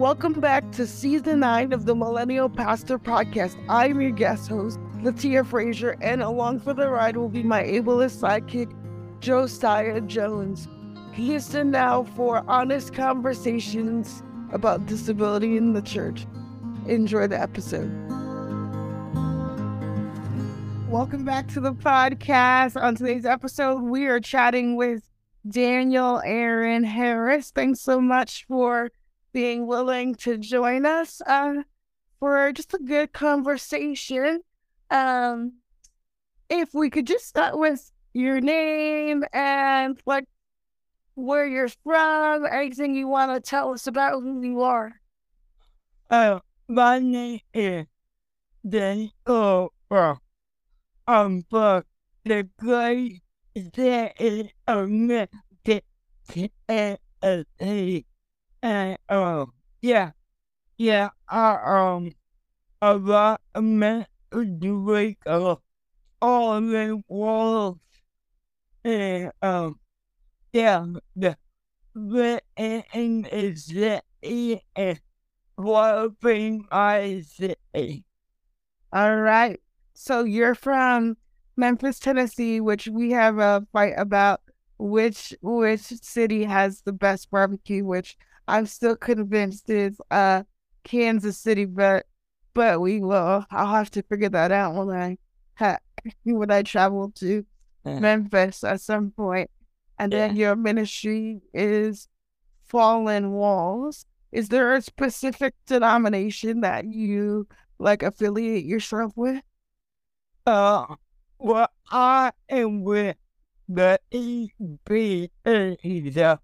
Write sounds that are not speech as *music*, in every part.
Welcome back to season nine of the Millennial Pastor Podcast. I'm your guest host, Letiah Fraser, and along for the ride will be my ableist sidekick, Josiah Jones. He is Listen now for honest conversations about disability in the church. Enjoy the episode. Welcome back to the podcast. On today's episode, we are chatting with Daniel Aaron Harris. Thanks so much for being willing to join us uh, for just a good conversation. Um, if we could just start with your name and like where you're from, anything you want to tell us about who you are. Uh, my name is Daniel. Uh, um, but the great that is a message and um yeah yeah I um a lot of men do like uh all the walls and um yeah the the and is that and thing I say. All right. So you're from Memphis, Tennessee, which we have a fight about which which city has the best barbecue, which I'm still convinced it's uh Kansas City, but but we will. I'll have to figure that out when I ha- *laughs* when I travel to yeah. Memphis at some point. And yeah. then your ministry is Fallen Walls. Is there a specific denomination that you like affiliate yourself with? Uh, well, I am with the EB, the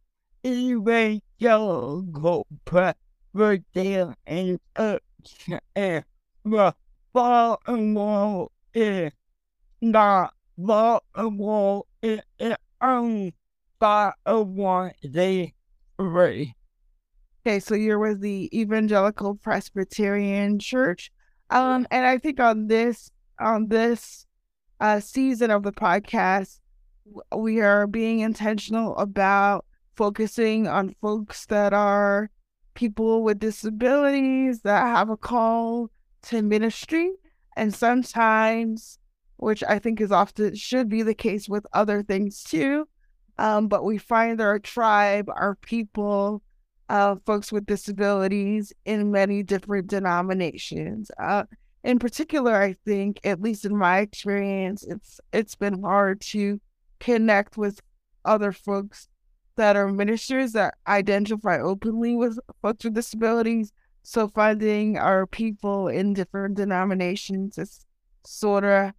Evangelical Presbyterian Church, and the Baltimore is not Baltimore is owned by a one day. Okay, so you're with the Evangelical Presbyterian Church. Um, and I think on this on this uh, season of the podcast, we are being intentional about focusing on folks that are people with disabilities that have a call to ministry. And sometimes, which I think is often should be the case with other things too, um, but we find our tribe, our people, uh, folks with disabilities in many different denominations. Uh, in particular, I think, at least in my experience, it's it's been hard to connect with other folks that are ministers that identify openly with folks with disabilities. So finding our people in different denominations is sort of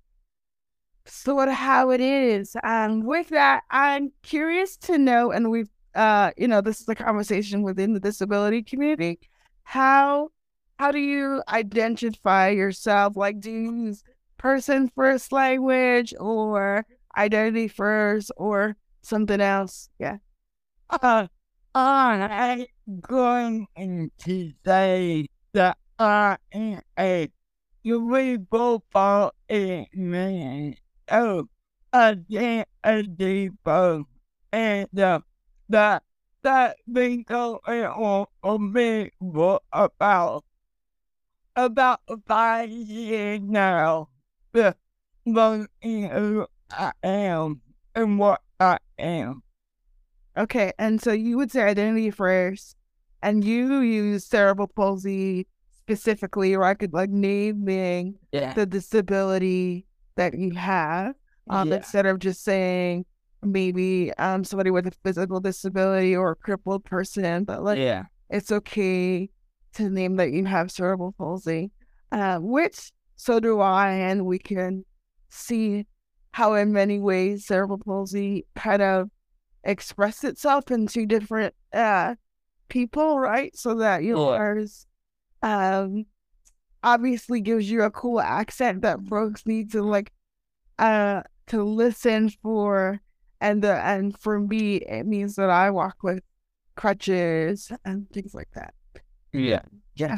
sort of how it is. And with that, I'm curious to know, and we've uh, you know, this is a conversation within the disability community. How how do you identify yourself? Like, do you use person first language or identity first or something else? Yeah. Uh, I'm going to say that I am a cerebral palsy man. Oh, a deeper and uh, that that been going on for me for about about five years now. The learning who I am and what I am. Okay, and so you would say identity first, and you use cerebral palsy specifically, or I could like naming yeah. the disability that you have, um, yeah. instead of just saying maybe um somebody with a physical disability or a crippled person, but like yeah, it's okay to name that you have cerebral palsy, uh, which so do I, and we can see how, in many ways, cerebral palsy kind of express itself into different uh, people, right? So that yours um, obviously gives you a cool accent that folks need to like uh to listen for, and the and for me, it means that I walk with crutches and things like that. Yeah. Yeah.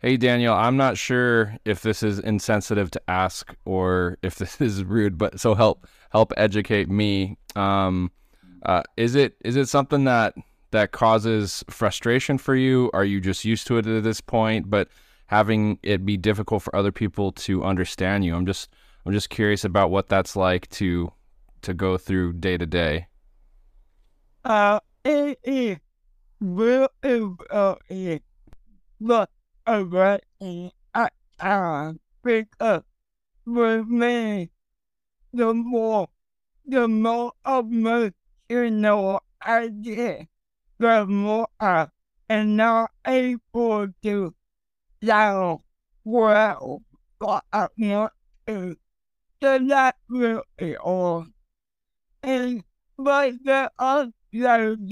Hey, Daniel, I'm not sure if this is insensitive to ask or if this *laughs* is rude, but so help help educate me. Um, uh, is it is it something that that causes frustration for you? Are you just used to it at this point, but having it be difficult for other people to understand you? I'm just I'm just curious about what that's like to to go through day to day. Uh, it is real important. Look, alright, I can pick up with me. The more, the more me you know I get, the more I am not able to down well what I want to. So that's really all. And but the other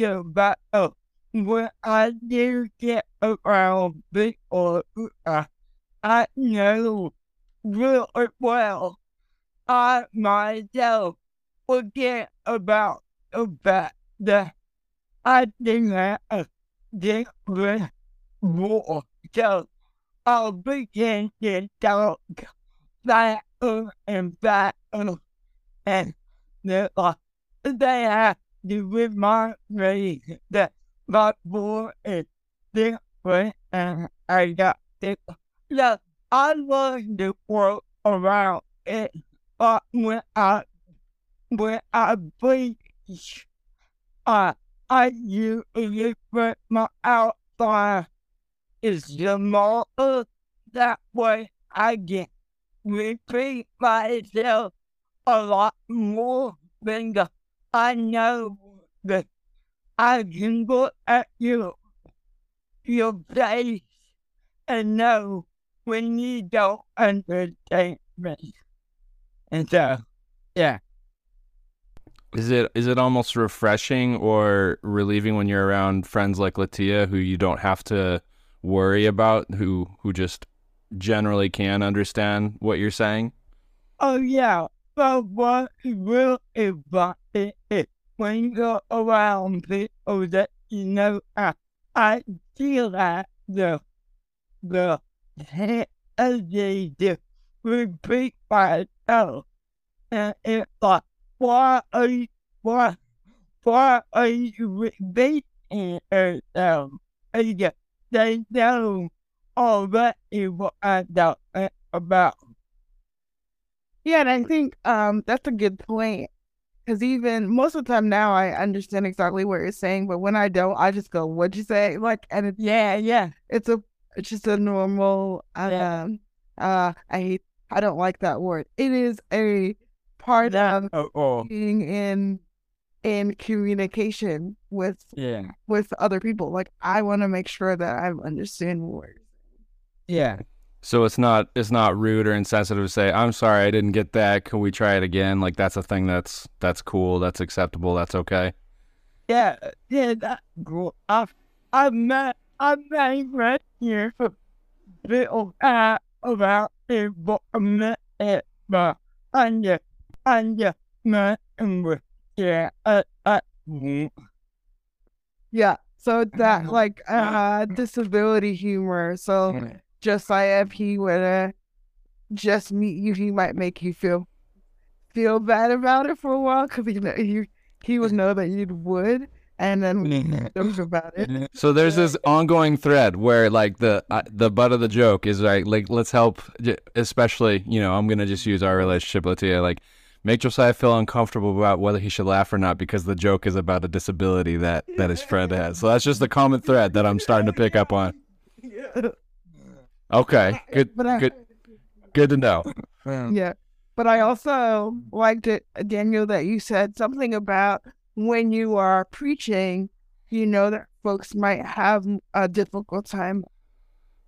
about when I do get around people uh, I know really well, I myself forget about the that I think that a different more. So I'll begin to talk faster and faster and the, uh, they have to remind me that my boy is different and I got it. Yeah, I learned to work around it, but when I when I bleach, I I usually put my outline is smaller. That way I can repeat myself a lot more than the I know that I can look at you, your face, and know when you don't understand me. And so, yeah. Is it is it almost refreshing or relieving when you're around friends like Letiah who you don't have to worry about who who just generally can understand what you're saying? Oh yeah, but what really important is when you're around people that you know I, I feel that the the tendency to repeat myself and it's like why are you why why are you repeating yourself? And yeah, they know already what I know about. Yeah, and I think um that's a good point. Because even most of the time now, I understand exactly what you're saying, but when I don't, I just go, "What'd you say?" Like, and it's Yeah, yeah. it's a it's just a normal. Yeah. Um, uh, I hate. I don't like that word. It is a part of Oh, oh. being in in communication with Yeah. with other people. Like, I want to make sure that I understand words. Yeah. So it's not it's not rude or insensitive to say, "I'm sorry, I didn't get that. Can we try it again?" Like that's a thing that's that's cool, that's acceptable, that's okay. Yeah, yeah, that cool. I've, I've met, I've met right here for little uh, about it, but I met it, but and yeah, and yeah, met him with, yeah, uh, uh, Yeah. So that Mhm. like uh disability humor. So just like if he were to just meet you, he might make you feel feel bad about it for a while because he know he he would know that you would, and then we mm, about it. So there's this ongoing thread where like the uh, the butt of the joke is like like let's help, especially you know I'm gonna just use our relationship, Letiah, like make Josiah feel uncomfortable about whether he should laugh or not because the joke is about a disability that that his friend has. So that's just the common thread that I'm starting to pick up on. Okay, good, But I, good, good to know. yeah. But I also liked it, Daniel, that you said something about when you are preaching, you know that folks might have a difficult time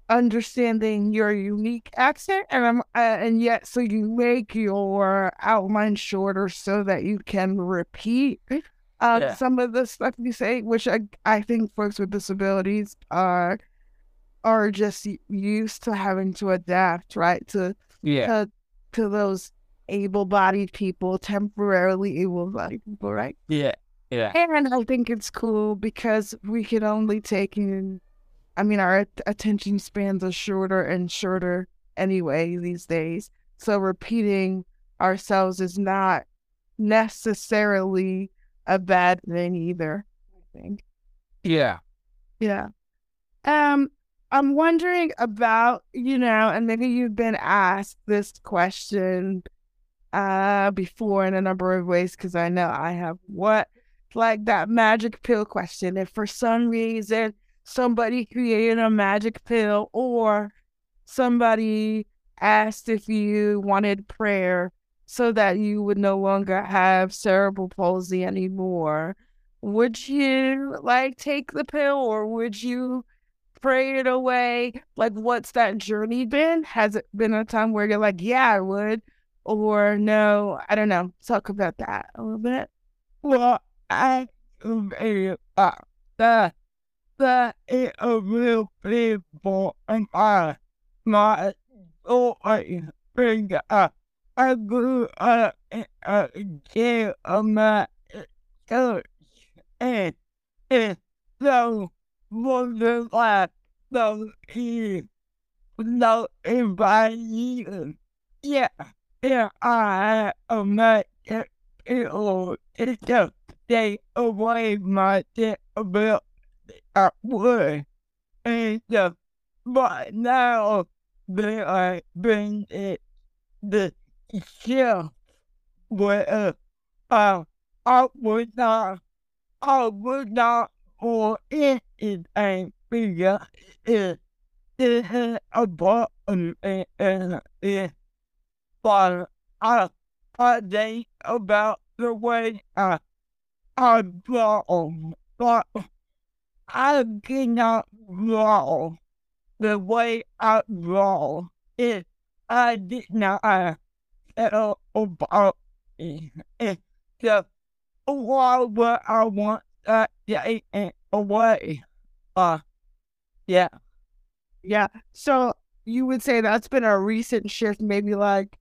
understanding your unique accent, and I'm, uh, and yet so you make your outline shorter so that you can repeat uh, Yeah. some of the stuff you say, which I I think folks with disabilities are are just used to having to adapt, right? To Yeah. to, to those able-bodied people, temporarily able-bodied people, right? Yeah. Yeah. And I think it's cool because we can only take in, I mean, our attention spans are shorter and shorter anyway these days. So repeating ourselves is not necessarily a bad thing either, I think. Yeah. Yeah. Um, I'm wondering about, you know, and maybe you've been asked this question uh before in a number of ways because I know I have what like that magic pill question. If for some reason somebody created a magic pill or somebody asked if you wanted prayer so that you would no longer have cerebral palsy anymore, would you like take the pill or would you pray it away? Like, what's that journey been? Has it been a time where you're like, yeah, I would? Or no, I don't know. Talk about that a little bit. Well, I uh, that that is a real people and I my story bring up. I grew up in a jail of my church and and so last so he five years yeah yeah I have met people it's just take away my disability at work. And uh, but now they are been it the shift where uh, I would not I would not for anything because it it had a button and it but I I think about the way I I draw but I cannot draw the way I draw if I did not tell about it. So why would I want that day away? Uh, yeah. Yeah. So you would say that's been a recent shift, maybe like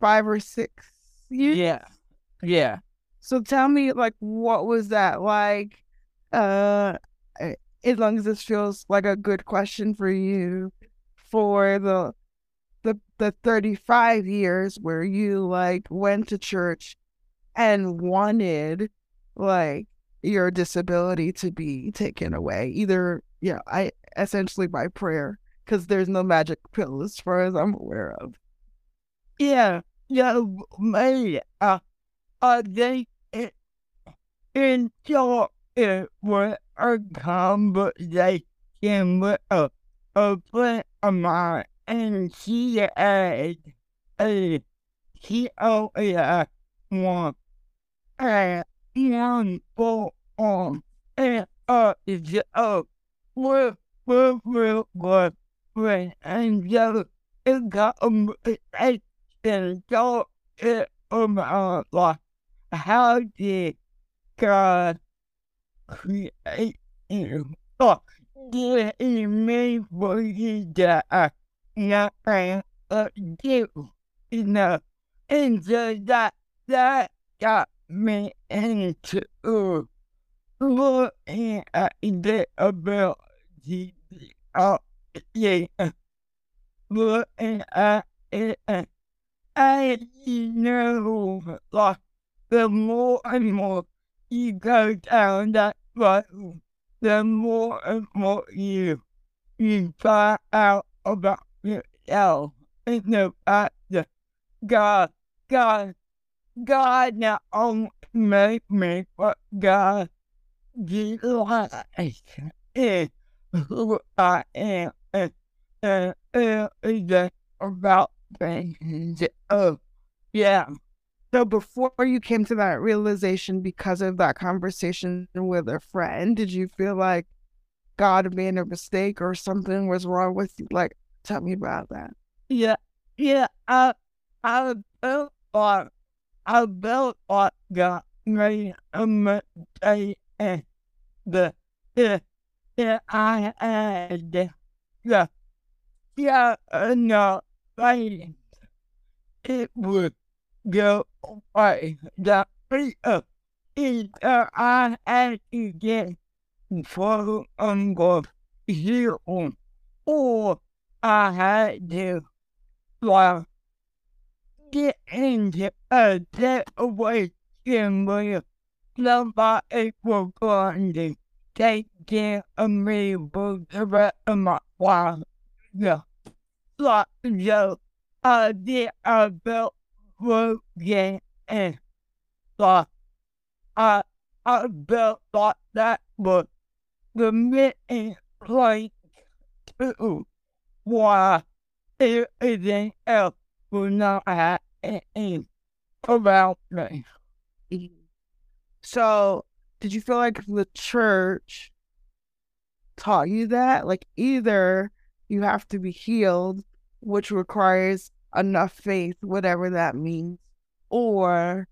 five or six years? Yeah. Yeah. So tell me, like, what was that like? Uh, as long as this feels like a good question for you, for the the the thirty five years where you like went to church and wanted like your disability to be taken away, either yeah, I essentially by prayer, because there's no magic pill as far as I'm aware of. Yeah, yeah, maybe. Uh, I think it, until it was a conversation with a, a friend of mine, and she had a, had one, a young boy on, and uh, so we're, we're real good friends, and so it got a, and so it, uh, like, how did God create you? Oh, he make for you that nothing but you? You know, and so that, that got me into looking at the ability of yeah, looking at it. I know, like, the more and more you go down that road, the more and more you you find out about yourself and the fact that God, God, God not only made me, but God delights in who I am and, and, and, and about things. Oh, yeah. So before you came to that realization because of that conversation with a friend, did you feel like God made a mistake or something was wrong with you? Like, tell me about that. Yeah, yeah. I, I felt like I felt like God made a mistake, and the yeah, I had yeah, yeah, no, like it would go away. The freedom either I had to get for uncle healing or I had to like get into a situation with somebody was going to take care of me for the rest of my life. Yeah. Like, so I did, I felt broken and like, I, I felt like that was the missing place to why everything else was not happening about me. So, did you feel like the church taught you that? Like, either you have to be healed, which requires enough faith, whatever that means, or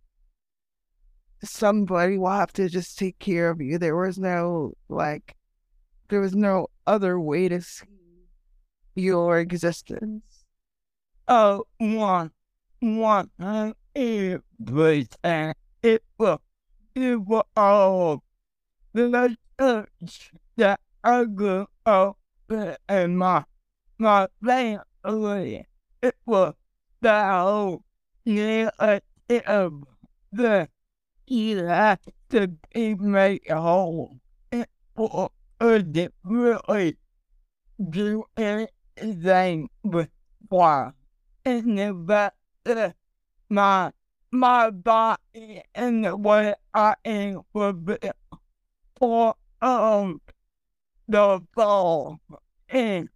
somebody will have to just take care of you. There was no, like, there was no other way to see your existence. Oh, one, one, uh, uh, it was, it was all the church that I grew up in my, my family. It was the whole narrative that you have to be made whole. It was it really do anything before. And the uh, my my body and way I am be for um the fall and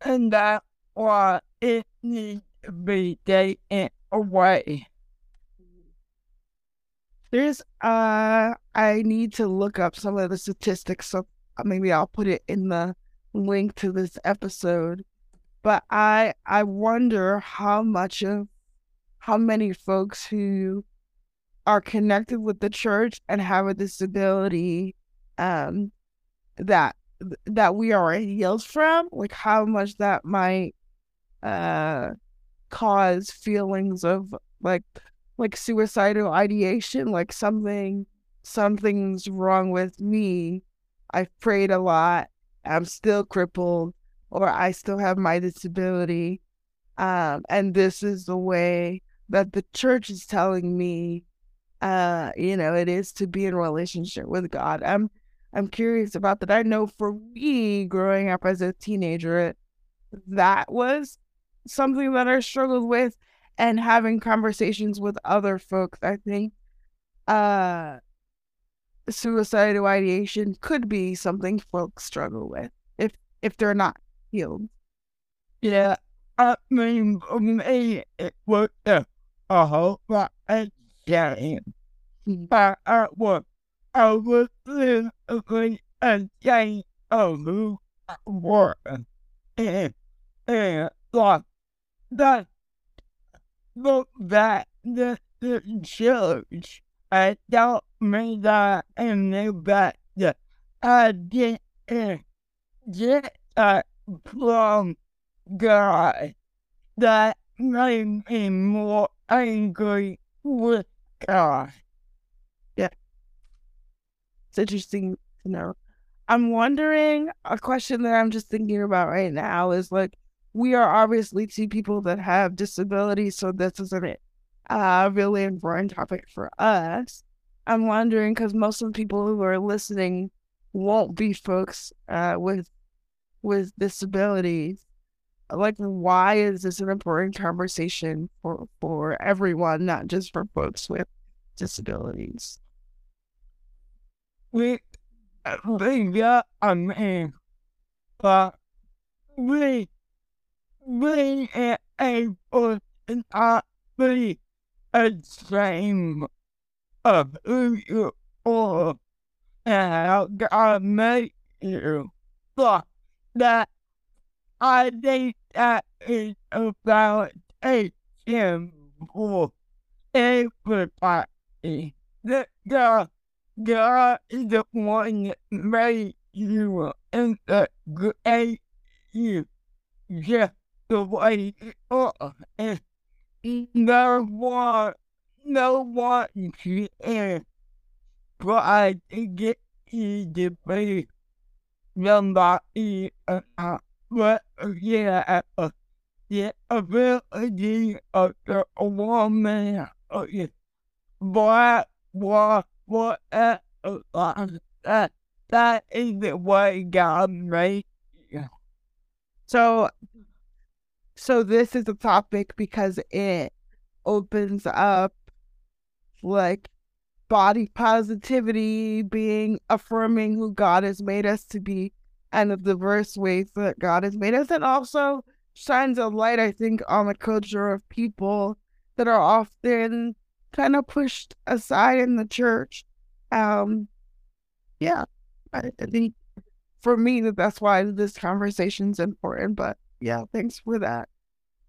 and that's why it needs to be taken away. There's uh I need to look up some of the statistics so maybe I'll put it in the link to this episode. But I I wonder how much of how many folks who are connected with the church and have a disability um that that we are healed from, like how much that might uh cause feelings of like like suicidal ideation, like something something's wrong with me. I've prayed a lot. I'm still crippled or I still have my disability. Um, and this is the way that the church is telling me uh, you know, it is to be in relationship with God. I'm I'm curious about that. I know for me growing up as a teenager, that was something that I struggled with and having conversations with other folks. I think uh suicidal ideation could be something folks struggle with if if they're not healed. Yeah, I mean, for me, it was a, a whole lot of sharing. But I was, hmm. I was literally oh, a day of who I was. And, and like, that, look that, the, the church, I taught me that in the back I didn't get that from God that made me more angry with God. Yeah. It's interesting to know. I'm wondering a question that I'm just thinking about right now is like we are obviously two people that have disabilities, so this isn't a really important topic for us. I'm wondering because most of the people who are listening won't be folks uh, with with disabilities. Like, why is this an important conversation for for everyone, not just for folks with disabilities? we yeah, I mean, but we we are able to not be ashamed of who you are and how God made you. But that I think that is a validation for everybody. That God God is the one that made you and that created you just the way are. And no one, no one can try to get to be somebody else. But yeah, the ability of the woman, black, black, what uh, uh, that that is the way God made you. So, so this is a topic because it opens up like body positivity, being affirming who God has made us to be and the diverse ways that God has made us, and also shines a light, I think, on the culture of people that are often kind of pushed aside in the church. Um, yeah, I, I think for me that that's why this conversation's important. But yeah, thanks for that.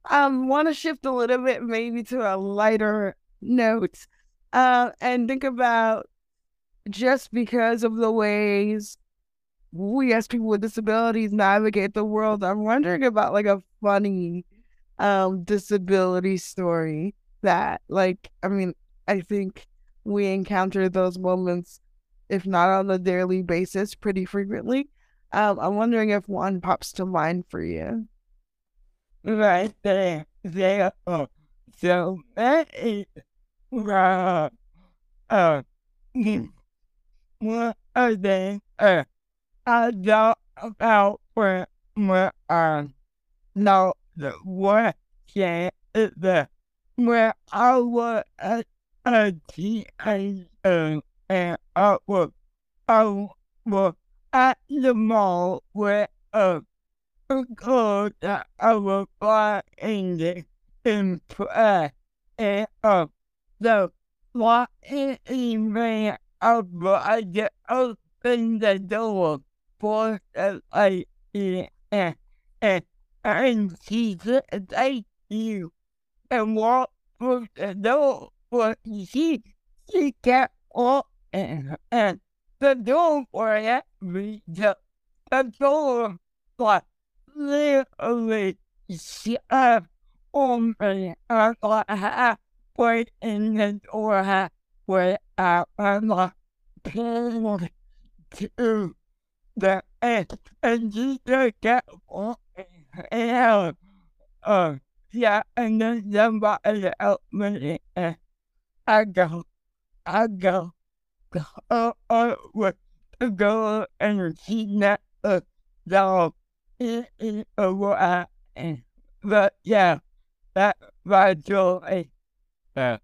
Um, want to shift a little bit, maybe to a lighter note, uh, and think about just because of the ways we as people with disabilities navigate the world. I'm wondering about like a funny um disability story that like I mean, I think we encounter those moments, if not on a daily basis, pretty frequently. Um, I'm wondering if one pops to mind for you. Right there, there. So that is uh, uh, what are they? Uh, I don't about where where uh, no, the what can is the where I was a, a teenager I was I was at the mall where a was buying the in play and uh the what even I I just opened the door for the lady and and and she thank you. And walked through the door but she she kept on and and the door for me the, the door like literally me and like halfway in the door like pulled to the end and just kept on and uh yeah and then somebody helped me and I go I go uh, uh, with the girl and she not a dog in in a and but yeah that my joy yeah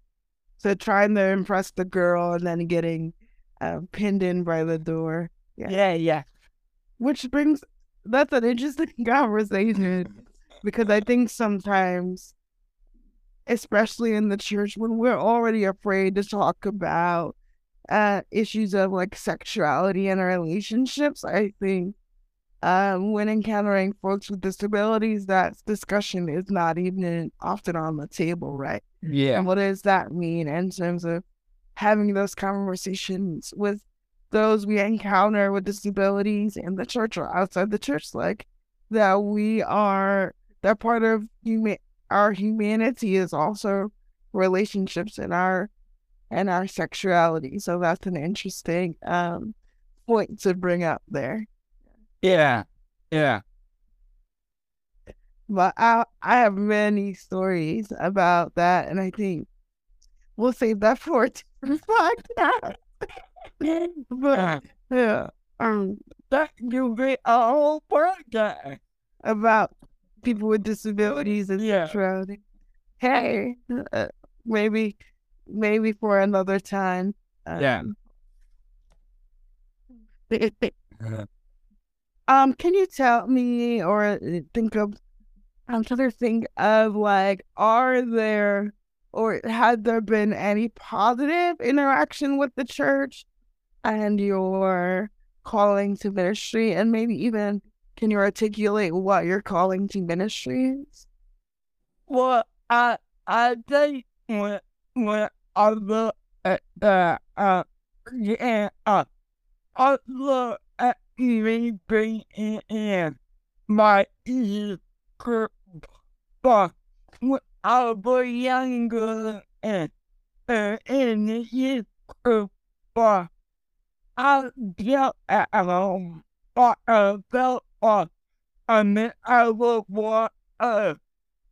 So trying to impress the girl and then getting uh, pinned in by the door. Yeah. yeah yeah Which brings that's an interesting *laughs* conversation because I think sometimes, especially in the church, when we're already afraid to talk about uh, issues of like sexuality in our relationships, I think um, when encountering folks with disabilities, that discussion is not even often on the table, right? Yeah. And what does that mean in terms of having those conversations with those we encounter with disabilities in the church or outside the church? Like that we are that part of human our humanity is also relationships and our and our sexuality. So that's an interesting um point to bring up there. Yeah. Yeah. But I I have many stories about that, and I think we'll save that for *laughs* a different podcast. *laughs* but uh, yeah, um, that you be a whole podcast about people with disabilities and Yeah. sexuality. Hey, uh, maybe maybe for another time. Yeah. *laughs* Um, can you tell me or uh, think of? I'm trying to think of like, are there or had there been any positive interaction with the church and your calling to ministry, and maybe even can you articulate what your calling to ministry is? Well, I I think when when I look at that, uh, yeah, uh, I look being in my group, but when I was younger and uh, in the group, I felt at home, but I felt like I mean I uh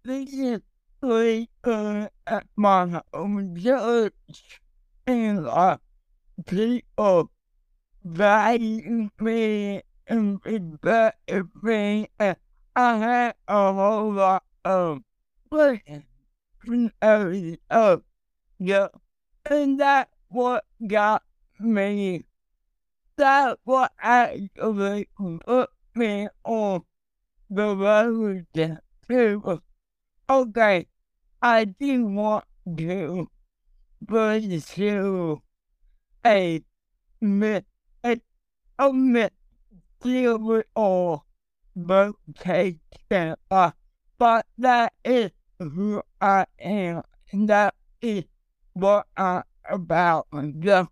this is like uh, at my home church and uh people value me and respect me. And I had a whole lot of friends of yeah. And that's what got me. That's what actually put me on the road to, okay, I do want to pursue a myth, myth, deal with all vocation, uh, but that is who I am, and that is what I'm about. The,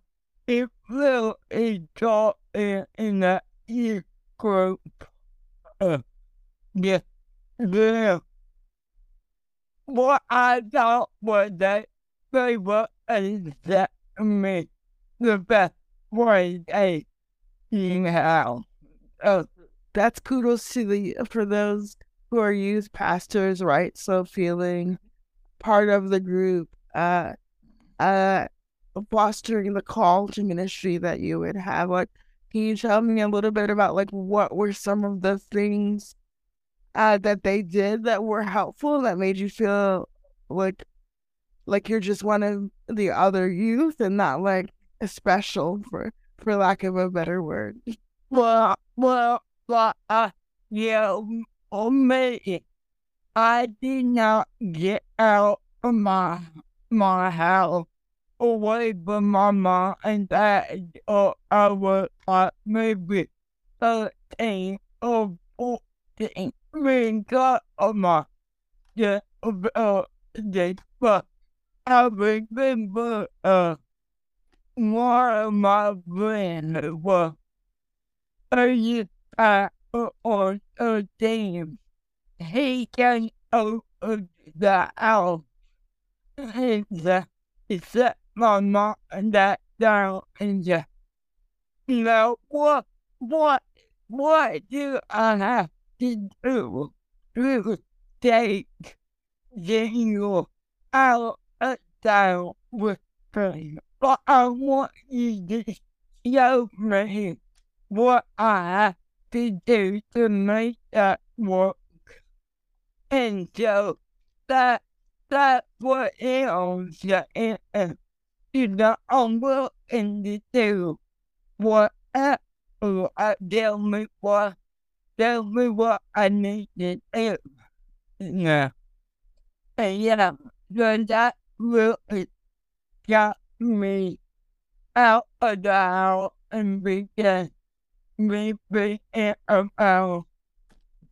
it really taught in, in the E group. Uh, yeah, yeah. What I thought was that they were accept me the best way they how. Uh, That's kudos to the for those who are youth pastors, right? So feeling part of the group, uh, uh, fostering the call to ministry that you would have. Like, can you tell me a little bit about like what were some of the things uh, that they did that were helpful that made you feel like like you're just one of the other youth and not like a special for for lack of a better word. well, well, well, uh, yeah, oh, me. I did not get out of my, my house away from my mom and dad or I was like maybe 13 or 14. We got on my, yeah, uh, this, but I remember, uh, one of my friends was pastor on a team. He came over the house and uh, set my and dad down and uh, you know, what, what, what do I have to do to take you out of town with me? But I want you to show me what I have to do to make that work. And so that that's what it is. And you know, I'm willing to do whatever I tell me what tell me what I need to do. Yeah. And yeah, so that really got me out of the house and begin me being about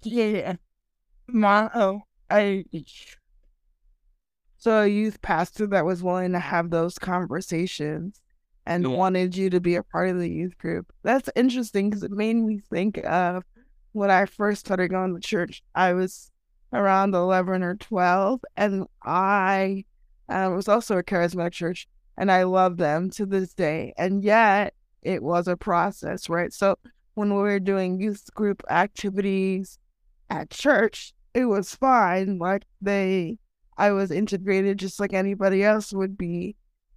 yeah, my own age. So a youth pastor that was willing to have those conversations and Yeah. wanted you to be a part of the youth group. That's interesting because it made me think of when I first started going to church. I was around 11 or 12, and I uh, was also a charismatic church, and I love them to this day. And yet, it was a process, right? So when we were doing youth group activities at church, it was fine. Like they, I was integrated just like anybody else would be.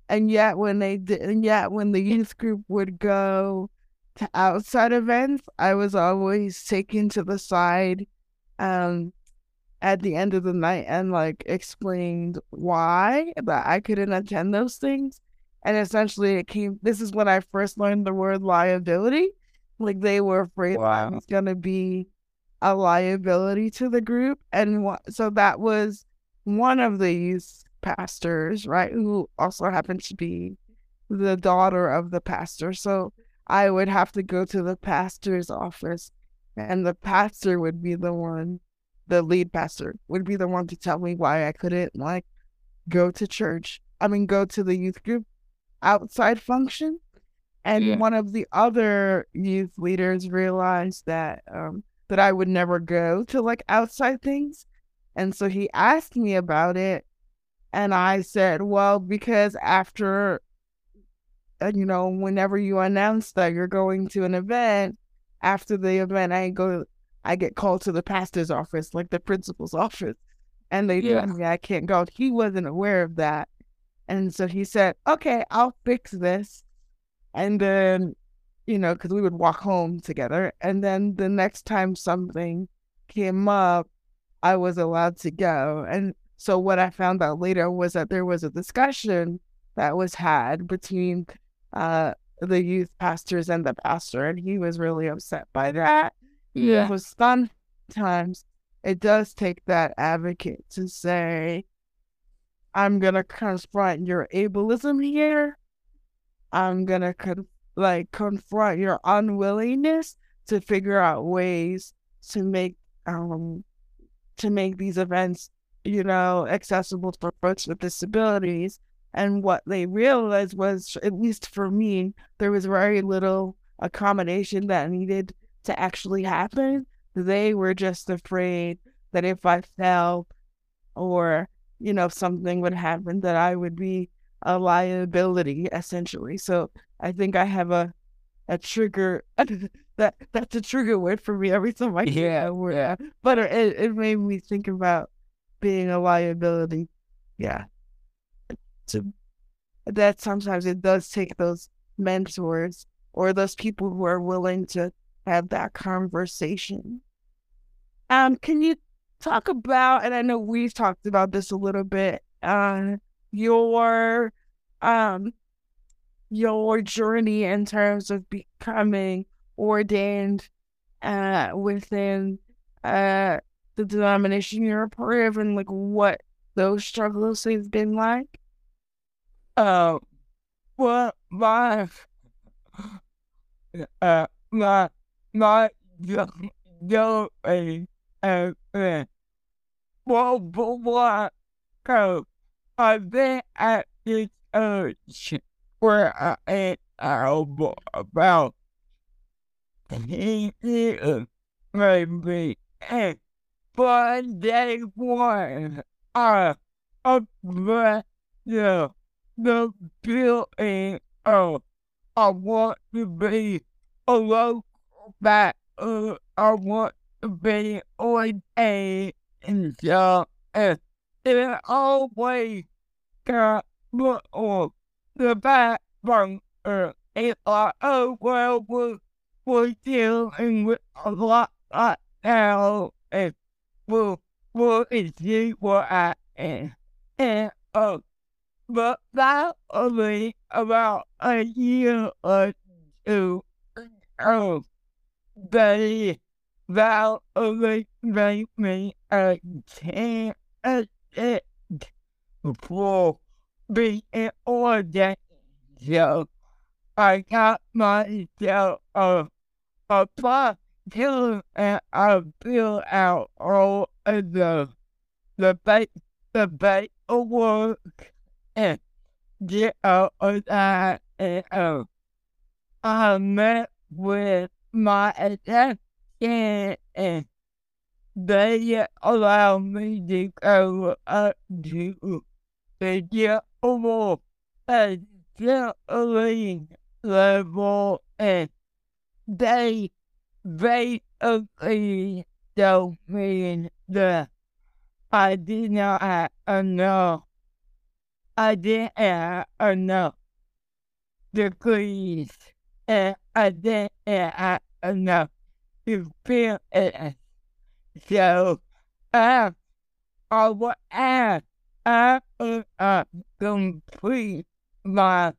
And yet when they did, and yet when the youth group would go to outside events, I was always taken to the side, um, at the end of the night and like explained why that I couldn't attend those things. And essentially, it came. This is when I first learned the word liability. Like they were afraid that I was gonna be a liability to the group, and wha- so that was one of these pastors, right? Who also happened to be the daughter of the pastor. So I would have to go to the pastor's office, and the pastor would be the one, the lead pastor would be the one to tell me why I couldn't like go to church. I mean, go to the youth group outside function. And Yeah. one of the other youth leaders realized that um, that I would never go to like outside things, and so he asked me about it, and I said, "Well, because after, uh, you know, whenever you announce that you're going to an event, after the event, I go, I get called to the pastor's office, like the principal's *laughs* office, and they Yeah. tell me I can't go. He wasn't aware of that, and so he said, "Okay, I'll fix this." And then, you know, because we would walk home together. And then the next time something came up, I was allowed to go. And so what I found out later was that there was a discussion that was had between uh, the youth pastors and the pastor, and he was really upset by that. Yeah. Because sometimes it does take that advocate to say, I'm gonna confront your ableism here. I'm gonna con- like confront your unwillingness to figure out ways to make um to make these events, you know, accessible for folks with disabilities. And what they realized was, at least for me, there was very little accommodation that needed to actually happen. They were just afraid that if I fell or, you know, something would happen, that I would be a liability essentially. So I think I have a a trigger *laughs* that that's a trigger word for me every time I hear Yeah, that word. yeah. Uh, but it it made me think about being a liability. Yeah. To that sometimes it does take those mentors or those people who are willing to have that conversation. Um, can you talk about, and I know we've talked about this a little bit, uh, your um your journey in terms of becoming ordained uh within uh the denomination you're a part of and like what those struggles have been like? Uh, well, my, *sighs* uh, my, young, young, uh, uh, uh, well, but what, so, I've been at this church where I out about ten years, maybe, and, but day one, I, I, yeah, the building of I want to be a back uh, I want to be on a and and it always got put on the back burner. And I oh well we're, we're dealing with a lot right now and we'll we'll see what I am? And uh but that only about a year or two ago, they made me a candidate for being ordained. So I got myself a, a particular and I filled out all of the the ba- the paperwork and get out of that and uh, I met with my assistant and they allowed me to go up to the Jehovah Assembly level and they basically told me that I did not have enough I didn't have enough degrees and I didn't have enough experience. So I, I asked after I complete my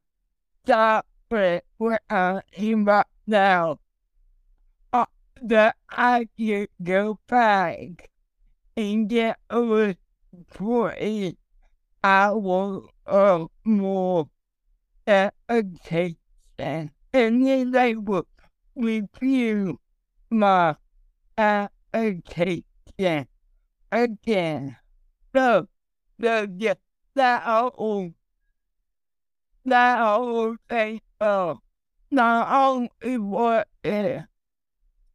doctorate where I am right now. Uh, that I could go back and get a report. I will uh, more education. And then they will review my education again. So, the, the, that whole, that whole thing, uh, not only what uh,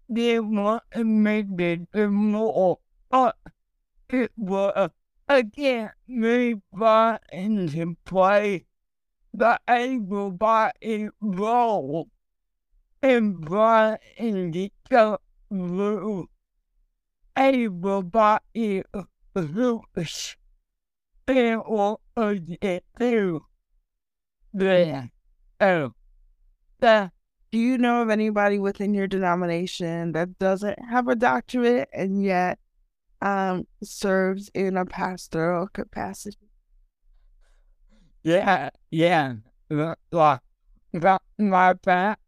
they wanted me to do more, but it was again me brought into play the able body role and brought into the blue able body loose and what it do then oh the do you know of anybody within your denomination that doesn't have a doctorate and yet um serves in a pastoral capacity? Yeah, yeah. Like, my back.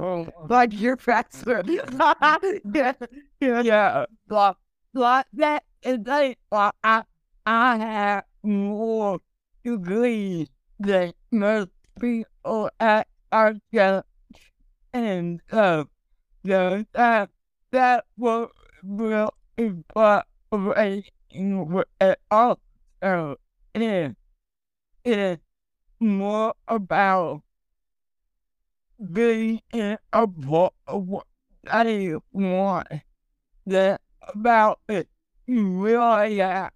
Oh, Like your pastor. *laughs* yeah. Yeah. yeah, like, like that is like, I, I have more degrees than most people at our church. And so, so that, that was real incorporating with it also is, is more about being in a part of what I want That about it really have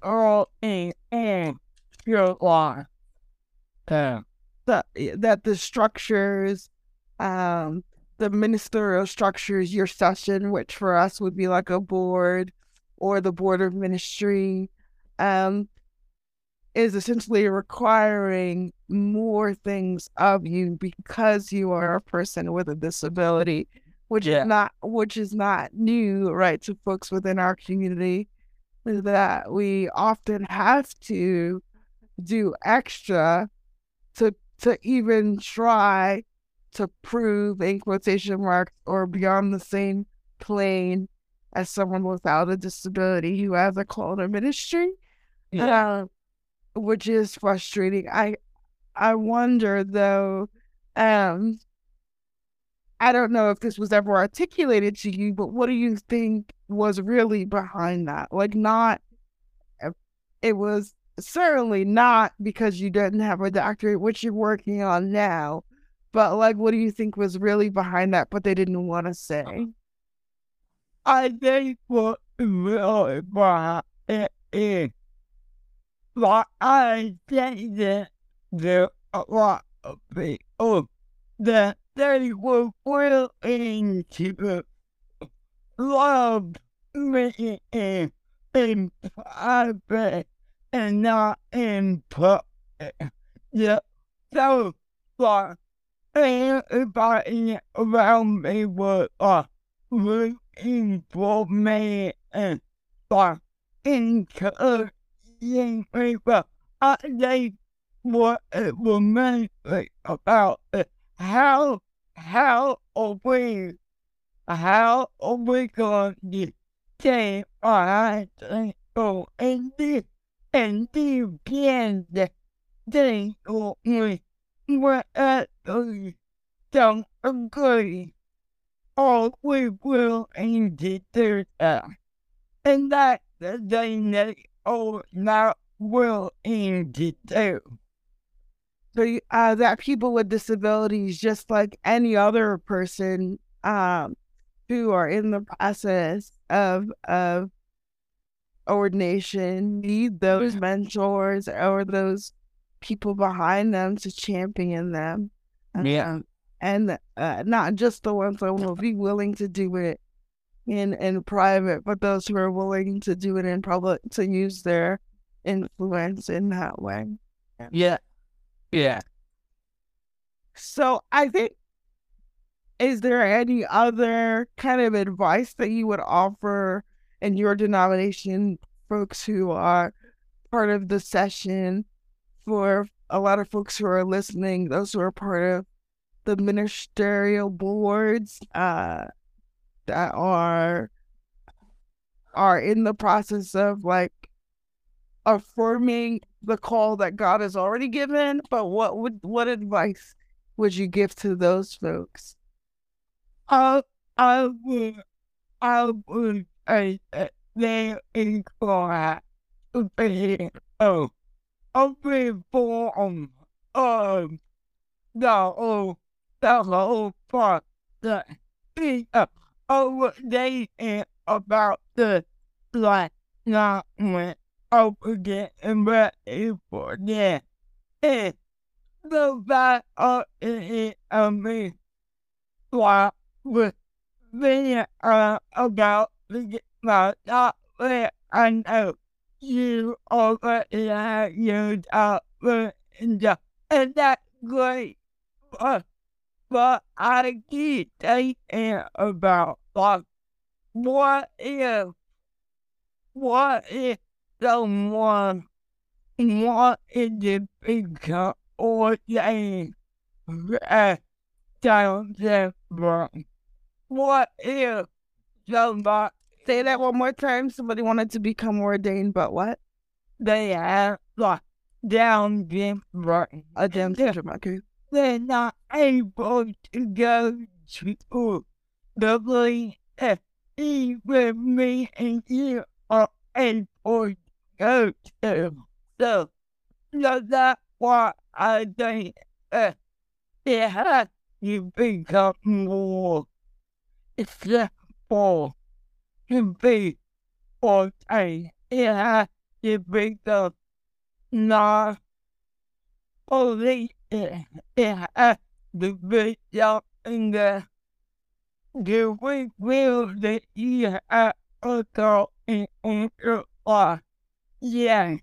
growing in your life. Yeah. the, that the structures, um, the ministerial structures, your session, which for us would be like a board or the board of ministry, um, is essentially requiring more things of you because you are a person with a disability, which Yeah. is not which is not new, right, to folks within our community. That we often have to do extra to to even try to prove in quotation marks or beyond the same plane as someone without a disability who has a call to ministry, uh, which is frustrating. I I wonder though, um, I don't know if this was ever articulated to you, but what do you think was really behind that? Like, not uh, it was certainly not because you didn't have a doctorate, which you're working on now. But like, what do you think was really behind that? But they didn't want to say. I think what really brought it like I that there are a lot of people that they were willing to love me in, in private and not in public. Yeah, so like everybody around me was like looking for me and like encouraging me, but I think what it was mainly about how how are we how are we going to stay behind and go and this and begin the thing we were actually don't agree All we will aim to do that. And that the thing that are not willing to do. So uh, that people with disabilities, just like any other person, um, who are in the process of of ordination, need those mentors or those people behind them to champion them. Yeah. Um, and uh, not just the ones that will be willing to do it in in private, but those who are willing to do it in public to use their influence in that way. Yeah. Yeah. So I think, is there any other kind of advice that you would offer in your denomination, folks who are part of the session, for a lot of folks who are listening, those who are part of the ministerial boards uh, that are are in the process of like affirming the call that God has already given, but what would what advice would you give to those folks? I, I would, I would say that there is going to be a, a reform of the whole, the whole part that is they ain't about the like not when over getting ready for that. And the fact of it, I mean, like, with being uh, about the about that way I know you already have used up and and that's great. But but I keep thinking about like, what if, what if someone wanted to become ordained as Jonathan Brown? What if somebody Say that one more time. Somebody wanted to become ordained, but what? they have like Down syndrome? A Down syndrome. Okay. They're not able to go to the that even me and you are able to go to. So, so that's why I think uh, it has to become more simple to be ordained. It has to become not only it, it has to be something that do we feel that you have a in, in your? Yeah.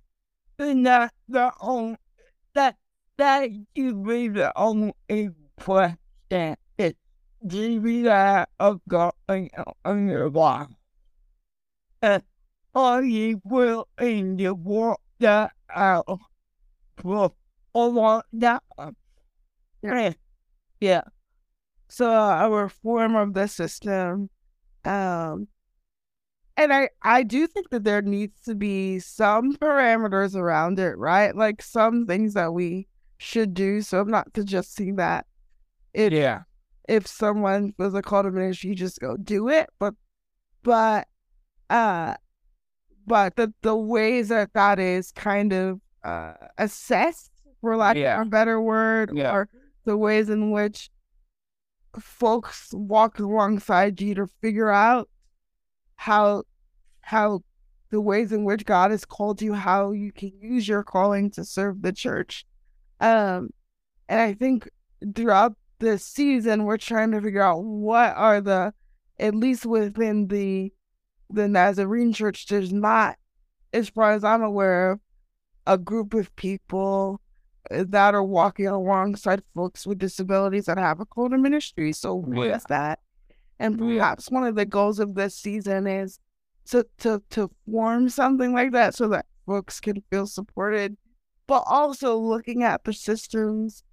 And that's the only, that, that should be the only question is, do you have a girl in, in your life? And are you willing to work that out? for a that time? Yeah. Yeah. So our form of the system. Um and I I do think that there needs to be some parameters around it, right? Like some things that we should do. So I'm not suggesting that if Yeah. if someone was a call to ministry, you just go do it. But but uh but the the ways that that is kind of uh assessed for lack Yeah. of a better word Yeah. or the ways in which folks walk alongside you to figure out how how the ways in which God has called you, how you can use your calling to serve the church. Um and I think throughout this season we're trying to figure out what are the at least within the the Nazarene church there's not as far as I'm aware of a group of people that are walking alongside folks with disabilities that have a call to ministry. So what Yeah. is that? And Yeah. perhaps one of the goals of this season is to to to form something like that so that folks can feel supported, but also looking at the systems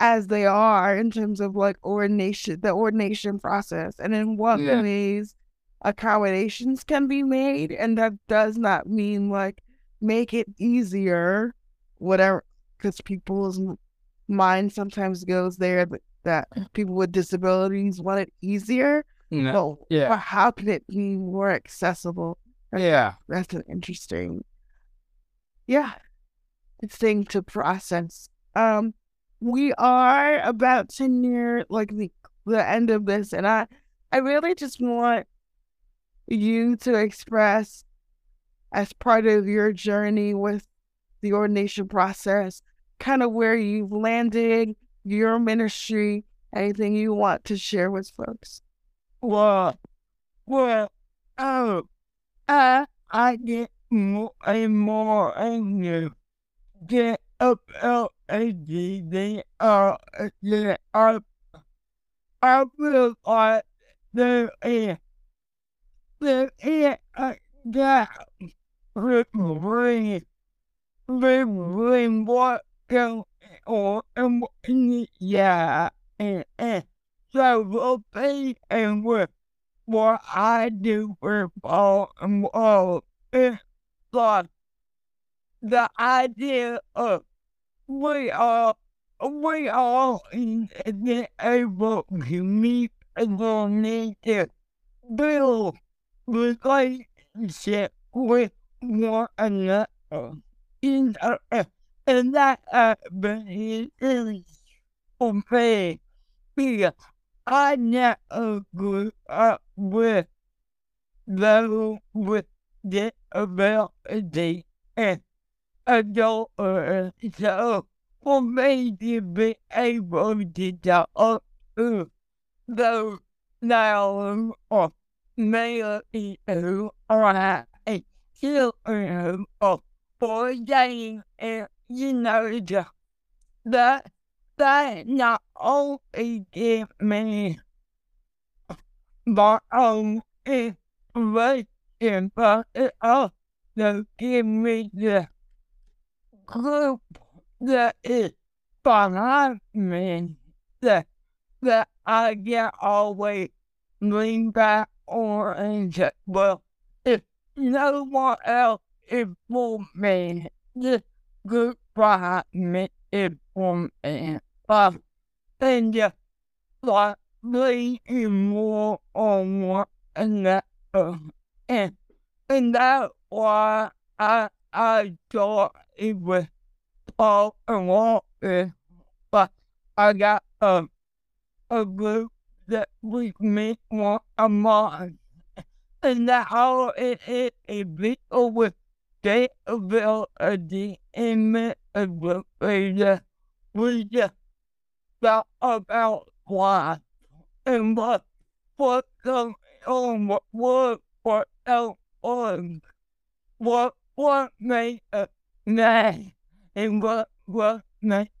as they are in terms of like ordination, the ordination process, and in what Yeah. ways accommodations can be made. And that does not mean like make it easier, whatever, because people's mind sometimes goes there that, that people with disabilities want it easier. No. But, yeah. but how can it be more accessible? Yeah. That's an interesting, yeah, thing to process. Um, we are about to near like the the end of this, and I, I really just want you to express as part of your journey with the ordination process, kind of where you've landed, your ministry, anything you want to share with folks. Well, well, oh, I, I get more and more angry. Get up, about they are, they are, uh, I feel like there is, there is a gap between, between what goes on and yeah, and, and so the thing and with what I do for all and all like the idea of we are we all in the able to meet the need to build relationship with one another. In uh, and that uh, is okay because I never grew up with those with disability and adulthood. So for me to be able to talk to those now or maybe uh, who are uh, a children of ordained and you know that that not only give me my own information, but it also give me the group that is behind me that, that I can always lean back on and well, if no one else is for me, this group behind me is for me. Um, and just like leaning more on one another. And, and that's why I, I thought it was all along, but I got a, a group that we meet once a. And that's how it is a bit with disability in Minnesota. We just talk about life and what what the on what what what made a man and what a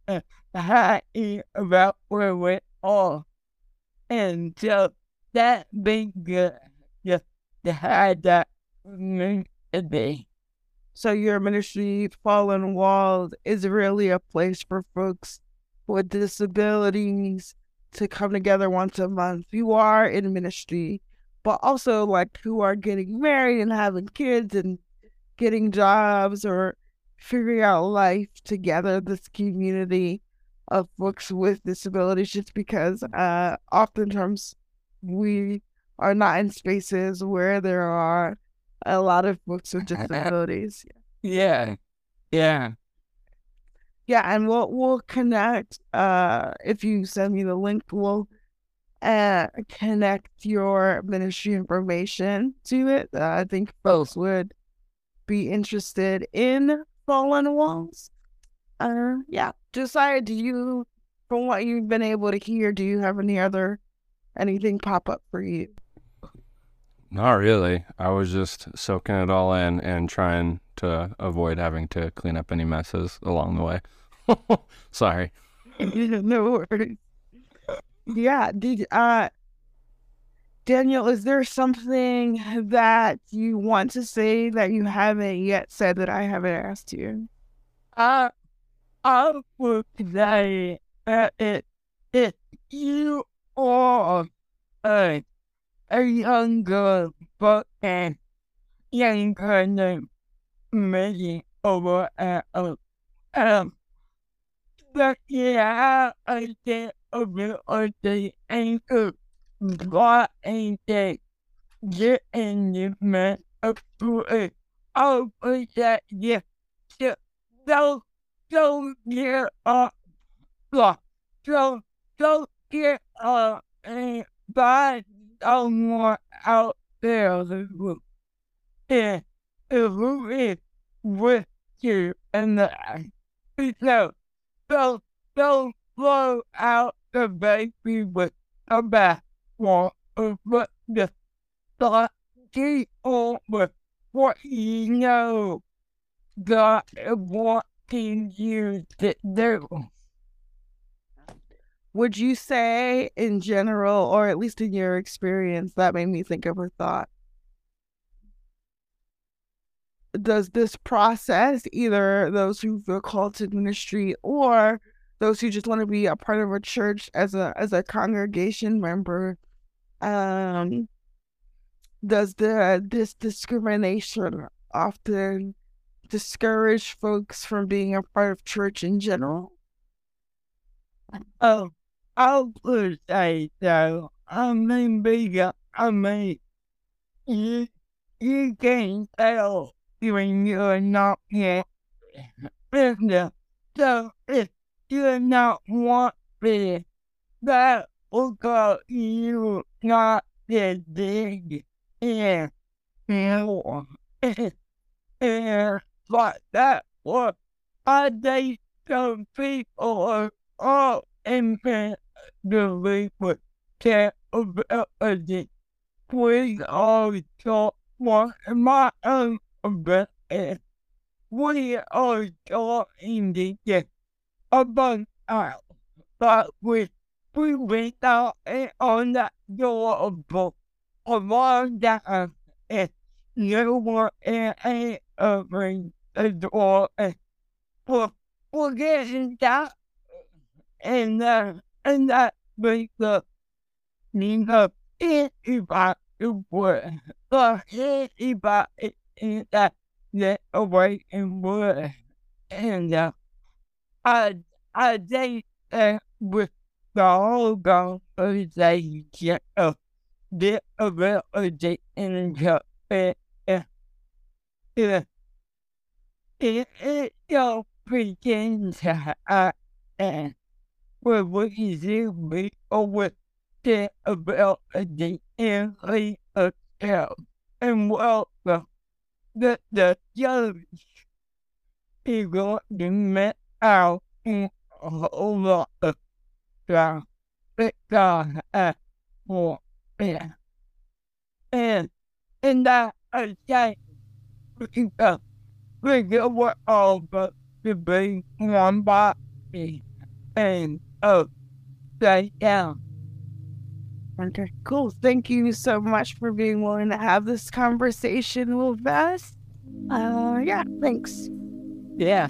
uh, happy about where we are. And so that big good just have that meant to be. So your ministry, Fallen Walls, is really a place for folks with disabilities to come together once a month. You are in ministry, but also like who are getting married and having kids and getting jobs or figuring out life together, this community of folks with disabilities, just because uh, oftentimes we are not in spaces where there are a lot of books with disabilities. *laughs* Yeah. Yeah. Yeah, and we'll we'll connect. Uh, if you send me the link, we'll uh connect your ministry information to it. Uh, I think folks would be interested in Fallen Walls. Uh, yeah. Josiah, do you, from what you've been able to hear, do you have any other anything pop up for you? Not really. I was just soaking it all in and trying to avoid having to clean up any messes along the way. *laughs* Sorry. *laughs* no worries. Yeah. Did uh Daniel, is there something that you want to say that you haven't yet said that I haven't asked you? I I would say that it if you are a a young girl but a younger than me over at um but yeah I get a bit of the anchor what ain't that get in the man up to it? I'll put that yeah so don't don't get up don't don't get up and buy someone out there who is who is with you and the so don't don't blow out the baby with a bath water but just start get on with what you know God wanting you to do. Would you say, in general, or at least in your experience, that made me think of a thought? Does this process, either those who feel called to ministry or those who just want to be a part of a church as a as a congregation member, um, does the this discrimination often discourage folks from being a part of church in general? Oh, I would say so. I mean, because, I mean, you, you can tell when you're not yet. So if you're not wanted, that will call you not the big and you and like that was I think some people are all in with capability. We all talk one my own ability. We are talking to get about our but we we went out and on that door of book along that and you were in a opening the door and that and uh, and that makes the mean the anybody would. The anybody in that get away and would. And uh, I I think that with the whole conversation of the ability and the it it it it it and with what you do me? Or with the ability and the account? And well the the judge is going to met out in a whole lot of stuff? That God for it. And and that because we get what all but to be one body. And oh say yeah. Okay, cool. Thank you so much for being willing to have this conversation with us. Uh, yeah, thanks. Yeah.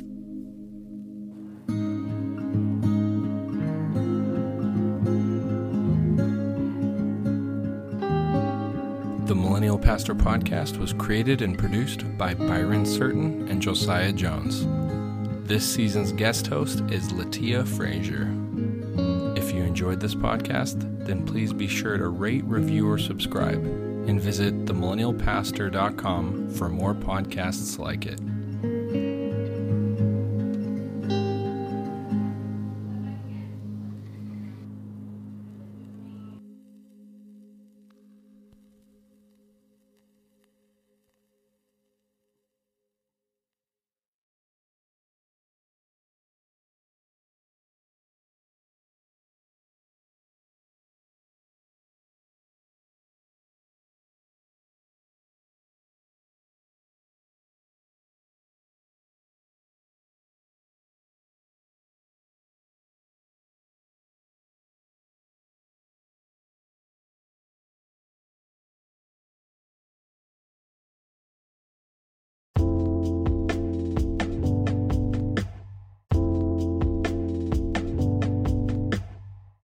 The Millennial Pastor Podcast was created and produced by Byron Certain and Josiah Jones. This season's guest host is Letiah Fraser. Enjoyed this podcast, then please be sure to rate, review, or subscribe, and visit themillennialpastor.com for more podcasts like it.